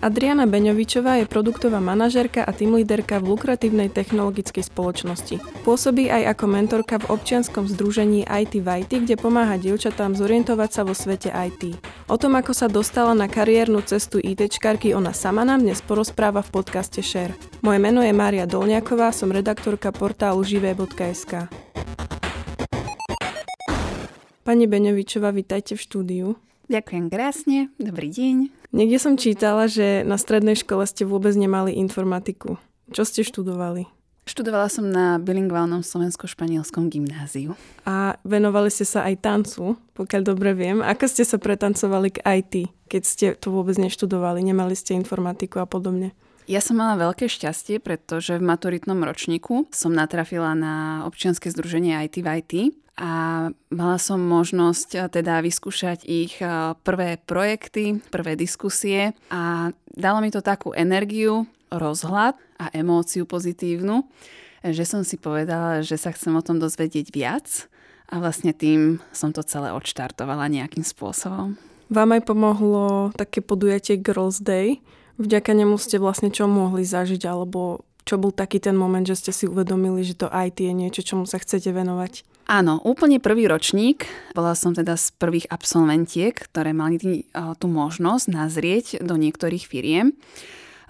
Adriana Beňovičová je produktová manažerka a líderka v lukratívnej technologickej spoločnosti. Pôsobí aj ako mentorka v občianskom združení IT v IT, kde pomáha dievčatám zorientovať sa vo svete IT. O tom, ako sa dostala na kariérnu cestu ITčkarky, ona sama nám dnes porozpráva v podcaste Share. Moje meno je Mária Dolňaková, som redaktorka portálu živé.sk. Pani Beňovičová, vítajte v štúdiu. Ďakujem krásne, dobrý deň. Niekde som čítala, že na strednej škole ste vôbec nemali informatiku. Čo ste študovali? Študovala som na bilingválnom slovensko-španielskom gymnáziu. A venovali ste sa aj tancu, pokiaľ dobre viem. Ako ste sa pretancovali k IT, keď ste to vôbec neštudovali, nemali ste informatiku a podobne? Ja som mala veľké šťastie, pretože v maturitnom ročníku som natrafila na občianske združenie IT v IT a mala som možnosť eh, teda vyskúšať ich eh, prvé projekty, prvé diskusie a dalo mi to takú energiu, rozhľad a emóciu pozitívnu, že som si povedala, že sa chcem o tom dozvedieť viac a vlastne tým som to celé odštartovala nejakým spôsobom. Vám aj pomohlo také podujatie Girls Day. Vďaka nemu ste vlastne čo mohli zažiť alebo čo bol taký ten moment, že ste si uvedomili, že to IT je niečo, čomu sa chcete venovať? Áno, úplne prvý ročník. Bola som teda z prvých absolventiek, ktoré mali tú možnosť nazrieť do niektorých firiem.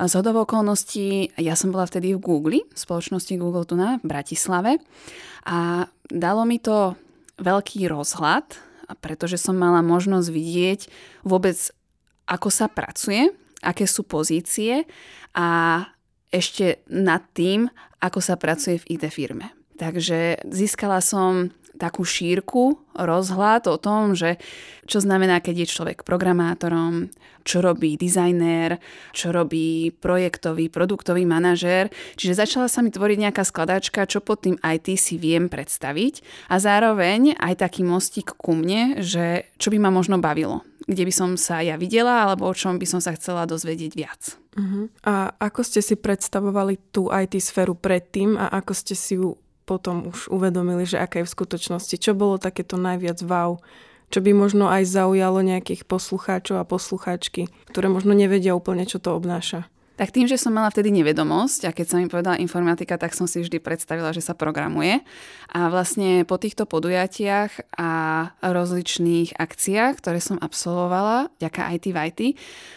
Z hodov okolností, ja som bola vtedy v Google, v spoločnosti Google tu na Bratislave a dalo mi to veľký rozhľad, pretože som mala možnosť vidieť vôbec, ako sa pracuje, aké sú pozície a ešte nad tým, ako sa pracuje v IT firme. Takže získala som takú šírku, rozhľad o tom, že čo znamená, keď je človek programátorom, čo robí dizajnér, čo robí projektový, produktový manažér. Čiže začala sa mi tvoriť nejaká skladačka, čo pod tým IT si viem predstaviť a zároveň aj taký mostík ku mne, že čo by ma možno bavilo, kde by som sa ja videla alebo o čom by som sa chcela dozvedieť viac. Uh-huh. A ako ste si predstavovali tú IT sféru predtým a ako ste si ju potom už uvedomili, že aká je v skutočnosti. Čo bolo takéto najviac wow? Čo by možno aj zaujalo nejakých poslucháčov a poslucháčky, ktoré možno nevedia úplne, čo to obnáša. Tak tým, že som mala vtedy nevedomosť a keď sa mi povedala informatika, tak som si vždy predstavila, že sa programuje. A vlastne po týchto podujatiach a rozličných akciách, ktoré som absolvovala, ďaká IT v IT,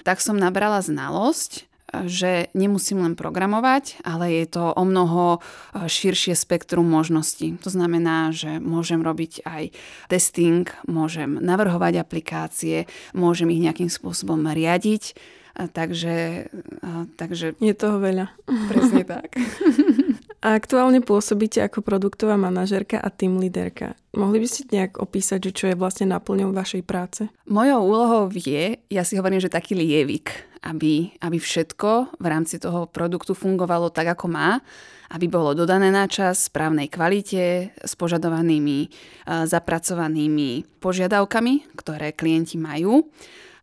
tak som nabrala znalosť že nemusím len programovať, ale je to o mnoho e, širšie spektrum možností. To znamená, že môžem robiť aj testing, môžem navrhovať aplikácie, môžem ich nejakým spôsobom riadiť. Takže, takže... Je toho veľa. Presne tak. A aktuálne pôsobíte ako produktová manažerka a team líderka. Mohli by ste nejak opísať, že čo je vlastne naplňou vašej práce? Mojou úlohou je, ja si hovorím, že taký lievik, aby, aby všetko v rámci toho produktu fungovalo tak, ako má, aby bolo dodané na čas, správnej kvalite, s požadovanými, zapracovanými požiadavkami, ktoré klienti majú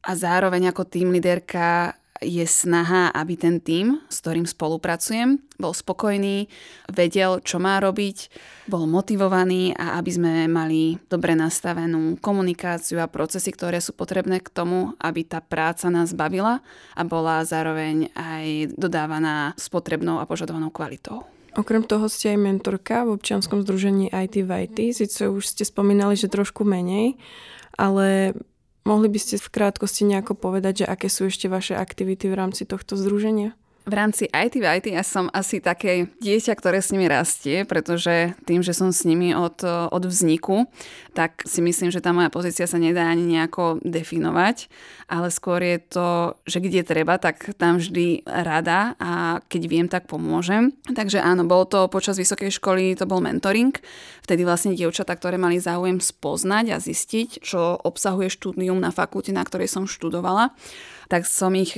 a zároveň ako tým líderka je snaha, aby ten tým, s ktorým spolupracujem, bol spokojný, vedel, čo má robiť, bol motivovaný a aby sme mali dobre nastavenú komunikáciu a procesy, ktoré sú potrebné k tomu, aby tá práca nás bavila a bola zároveň aj dodávaná s potrebnou a požadovanou kvalitou. Okrem toho ste aj mentorka v občianskom združení IT v IT. Sice už ste spomínali, že trošku menej, ale Mohli by ste v krátkosti nejako povedať, že aké sú ešte vaše aktivity v rámci tohto združenia? V rámci IT v IT ja som asi také dieťa, ktoré s nimi rastie, pretože tým, že som s nimi od, od vzniku, tak si myslím, že tá moja pozícia sa nedá ani nejako definovať, ale skôr je to, že kde treba, tak tam vždy rada a keď viem, tak pomôžem. Takže áno, bolo to počas vysokej školy, to bol mentoring. Vtedy vlastne dievčatá, ktoré mali záujem spoznať a zistiť, čo obsahuje štúdium na fakulte, na ktorej som študovala tak som ich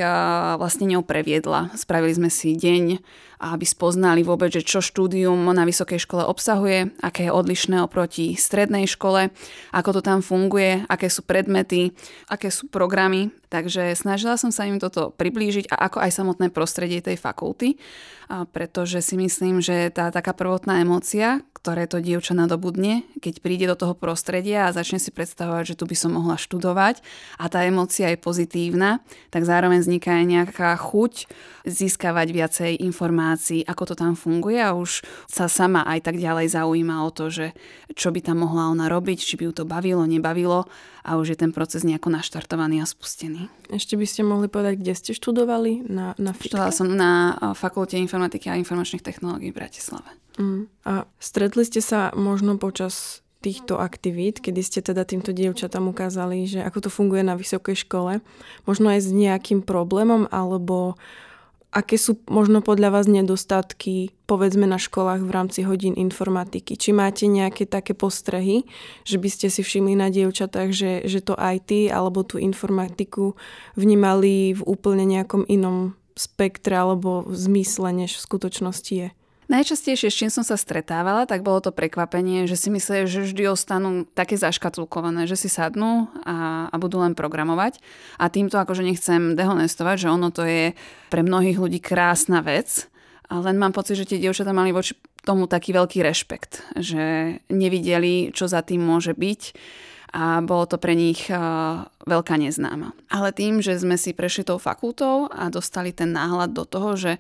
vlastne ňou previedla. Spravili sme si deň, aby spoznali vôbec, že čo štúdium na vysokej škole obsahuje, aké je odlišné oproti strednej škole, ako to tam funguje, aké sú predmety, aké sú programy. Takže snažila som sa im toto priblížiť a ako aj samotné prostredie tej fakulty, pretože si myslím, že tá taká prvotná emócia, ktoré to dievča nadobudne, keď príde do toho prostredia a začne si predstavovať, že tu by som mohla študovať a tá emócia je pozitívna, tak zároveň vzniká aj nejaká chuť získavať viacej informácií, ako to tam funguje a už sa sama aj tak ďalej zaujíma o to, že čo by tam mohla ona robiť, či by ju to bavilo, nebavilo a už je ten proces nejako naštartovaný a spustený. Ešte by ste mohli povedať, kde ste študovali? Na, na Študovala som na Fakulte informatiky a informačných technológií v Bratislave. Mm. A stretli ste sa možno počas týchto aktivít, kedy ste teda týmto dievčatám ukázali, že ako to funguje na vysokej škole, možno aj s nejakým problémom, alebo aké sú možno podľa vás nedostatky, povedzme na školách v rámci hodín informatiky? Či máte nejaké také postrehy, že by ste si všimli na dievčatách, že, že to IT alebo tú informatiku vnímali v úplne nejakom inom spektre alebo zmysle, než v skutočnosti je? Najčastejšie, s čím som sa stretávala, tak bolo to prekvapenie, že si mysleli, že vždy ostanú také zaškatulkované, že si sadnú a, a budú len programovať. A týmto akože nechcem dehonestovať, že ono to je pre mnohých ľudí krásna vec, len mám pocit, že tie dievčatá mali voči tomu taký veľký rešpekt, že nevideli, čo za tým môže byť a bolo to pre nich veľká neznáma. Ale tým, že sme si prešli tou fakultou a dostali ten náhľad do toho, že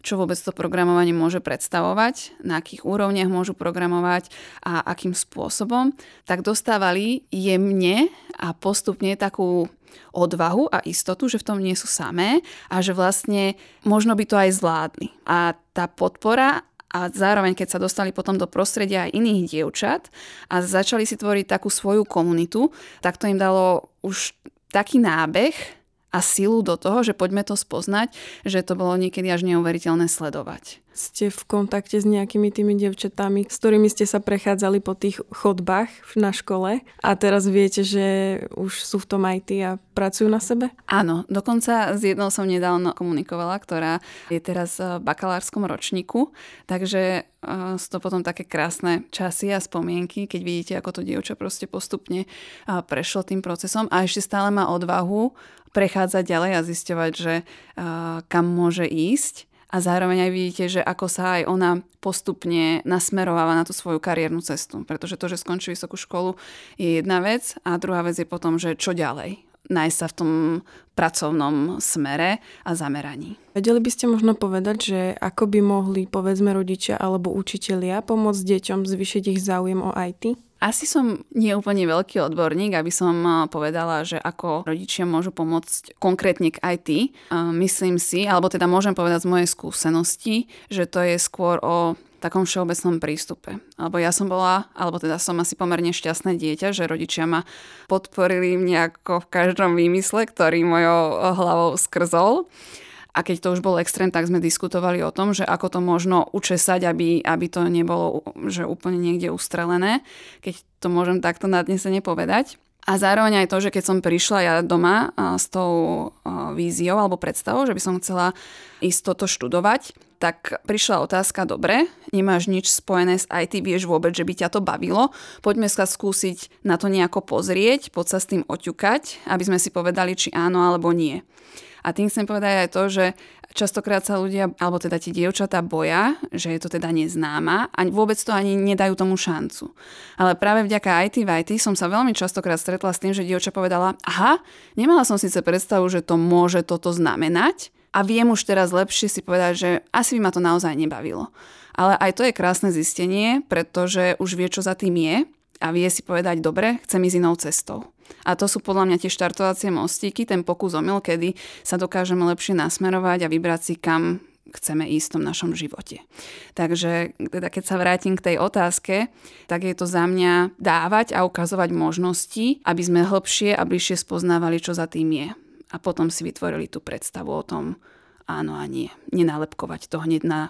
čo vôbec to programovanie môže predstavovať, na akých úrovniach môžu programovať a akým spôsobom, tak dostávali jemne a postupne takú odvahu a istotu, že v tom nie sú samé a že vlastne možno by to aj zvládli. A tá podpora a zároveň, keď sa dostali potom do prostredia aj iných dievčat a začali si tvoriť takú svoju komunitu, tak to im dalo už taký nábeh a silu do toho, že poďme to spoznať, že to bolo niekedy až neuveriteľné sledovať ste v kontakte s nejakými tými devčatami, s ktorými ste sa prechádzali po tých chodbách na škole a teraz viete, že už sú v tom IT a pracujú na sebe? Áno, dokonca s jednou som nedávno komunikovala, ktorá je teraz v bakalárskom ročníku, takže sú to potom také krásne časy a spomienky, keď vidíte, ako to dievča proste postupne prešlo tým procesom a ešte stále má odvahu prechádzať ďalej a zisťovať, že kam môže ísť a zároveň aj vidíte, že ako sa aj ona postupne nasmerováva na tú svoju kariérnu cestu. Pretože to, že skončí vysokú školu je jedna vec a druhá vec je potom, že čo ďalej nájsť sa v tom pracovnom smere a zameraní. Vedeli by ste možno povedať, že ako by mohli povedzme rodičia alebo učitelia pomôcť deťom zvyšiť ich záujem o IT? Asi som nie úplne veľký odborník, aby som povedala, že ako rodičia môžu pomôcť konkrétne k IT. Myslím si, alebo teda môžem povedať z mojej skúsenosti, že to je skôr o takom všeobecnom prístupe. Alebo ja som bola, alebo teda som asi pomerne šťastné dieťa, že rodičia ma podporili nejako v každom výmysle, ktorý mojou hlavou skrzol. A keď to už bol extrém, tak sme diskutovali o tom, že ako to možno učesať, aby, aby to nebolo že úplne niekde ustrelené, keď to môžem takto nadnesene povedať. A zároveň aj to, že keď som prišla ja doma s tou víziou alebo predstavou, že by som chcela ísť toto študovať, tak prišla otázka, dobre, nemáš nič spojené s IT, vieš vôbec, že by ťa to bavilo, poďme sa skúsiť na to nejako pozrieť, poď sa s tým oťukať, aby sme si povedali, či áno alebo nie. A tým chcem povedať aj to, že častokrát sa ľudia, alebo teda tie dievčatá boja, že je to teda neznáma a vôbec to ani nedajú tomu šancu. Ale práve vďaka IT v IT som sa veľmi častokrát stretla s tým, že dievča povedala, aha, nemala som síce predstavu, že to môže toto znamenať, a viem už teraz lepšie si povedať, že asi by ma to naozaj nebavilo. Ale aj to je krásne zistenie, pretože už vie, čo za tým je a vie si povedať, dobre, chcem ísť inou cestou. A to sú podľa mňa tie štartovacie mostíky, ten pokus omyl, kedy sa dokážeme lepšie nasmerovať a vybrať si, kam chceme ísť v tom našom živote. Takže teda keď sa vrátim k tej otázke, tak je to za mňa dávať a ukazovať možnosti, aby sme hĺbšie a bližšie spoznávali, čo za tým je. A potom si vytvorili tú predstavu o tom áno a nie. Nenálepkovať to hneď na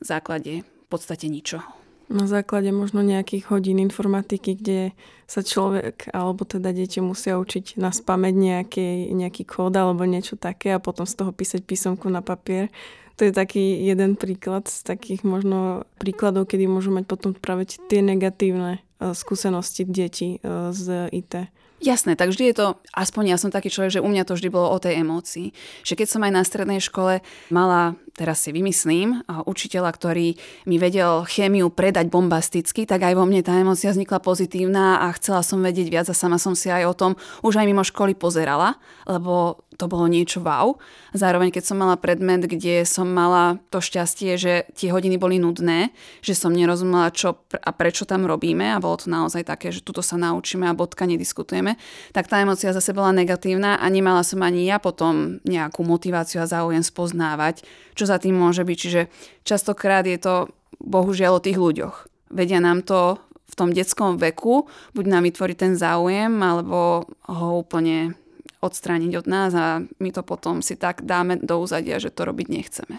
základe v podstate ničoho. Na základe možno nejakých hodín informatiky, kde sa človek alebo teda deti musia učiť na spameť nejaký, nejaký kód alebo niečo také a potom z toho písať písomku na papier. To je taký jeden príklad z takých možno príkladov, kedy môžu mať potom práve tie negatívne e, skúsenosti detí e, z IT. Jasné, tak vždy je to, aspoň ja som taký človek, že u mňa to vždy bolo o tej emócii. Že keď som aj na strednej škole mala teraz si vymyslím, učiteľa, ktorý mi vedel chémiu predať bombasticky, tak aj vo mne tá emocia vznikla pozitívna a chcela som vedieť viac a sama som si aj o tom už aj mimo školy pozerala, lebo to bolo niečo wow. Zároveň, keď som mala predmet, kde som mala to šťastie, že tie hodiny boli nudné, že som nerozumela, čo a prečo tam robíme a bolo to naozaj také, že tuto sa naučíme a bodka nediskutujeme, tak tá emocia zase bola negatívna a nemala som ani ja potom nejakú motiváciu a záujem spoznávať, čo za tým môže byť. Čiže častokrát je to bohužiaľ o tých ľuďoch. Vedia nám to v tom detskom veku, buď nám vytvorí ten záujem, alebo ho úplne odstrániť od nás a my to potom si tak dáme do úzadia, že to robiť nechceme.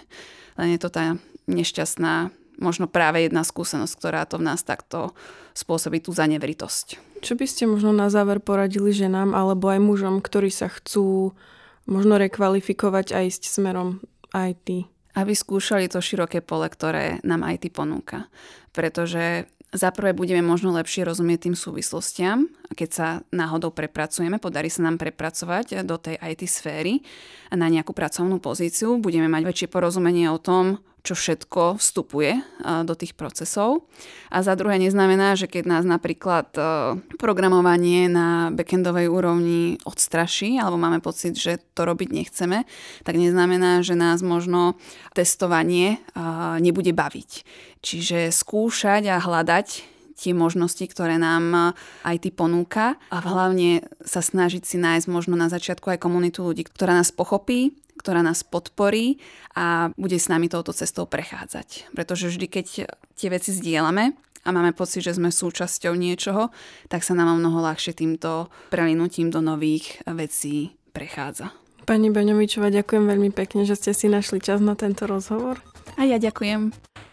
Len je to tá nešťastná, možno práve jedna skúsenosť, ktorá to v nás takto spôsobí tú zanevritosť. Čo by ste možno na záver poradili ženám alebo aj mužom, ktorí sa chcú možno rekvalifikovať a ísť smerom IT? Aby skúšali to široké pole, ktoré nám IT ponúka. Pretože za prvé budeme možno lepšie rozumieť tým súvislostiam, keď sa náhodou prepracujeme, podarí sa nám prepracovať do tej IT sféry na nejakú pracovnú pozíciu, budeme mať väčšie porozumenie o tom, čo všetko vstupuje do tých procesov. A za druhé neznamená, že keď nás napríklad programovanie na backendovej úrovni odstraší alebo máme pocit, že to robiť nechceme, tak neznamená, že nás možno testovanie nebude baviť. Čiže skúšať a hľadať tie možnosti, ktoré nám IT ponúka a hlavne sa snažiť si nájsť možno na začiatku aj komunitu ľudí, ktorá nás pochopí, ktorá nás podporí a bude s nami touto cestou prechádzať. Pretože vždy, keď tie veci zdieľame a máme pocit, že sme súčasťou niečoho, tak sa nám mnoho ľahšie týmto prelinutím do nových vecí prechádza. Pani Beňovičová, ďakujem veľmi pekne, že ste si našli čas na tento rozhovor. A ja ďakujem.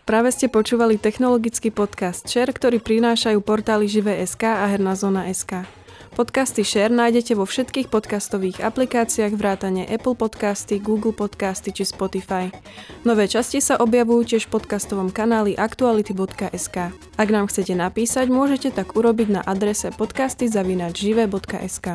Práve ste počúvali technologický podcast Share, ktorý prinášajú portály Živé.sk a Herná zóna.sk. Podcasty Share nájdete vo všetkých podcastových aplikáciách vrátane Apple Podcasty, Google Podcasty či Spotify. Nové časti sa objavujú tiež v podcastovom kanáli aktuality.sk. Ak nám chcete napísať, môžete tak urobiť na adrese podcasty.žive.sk.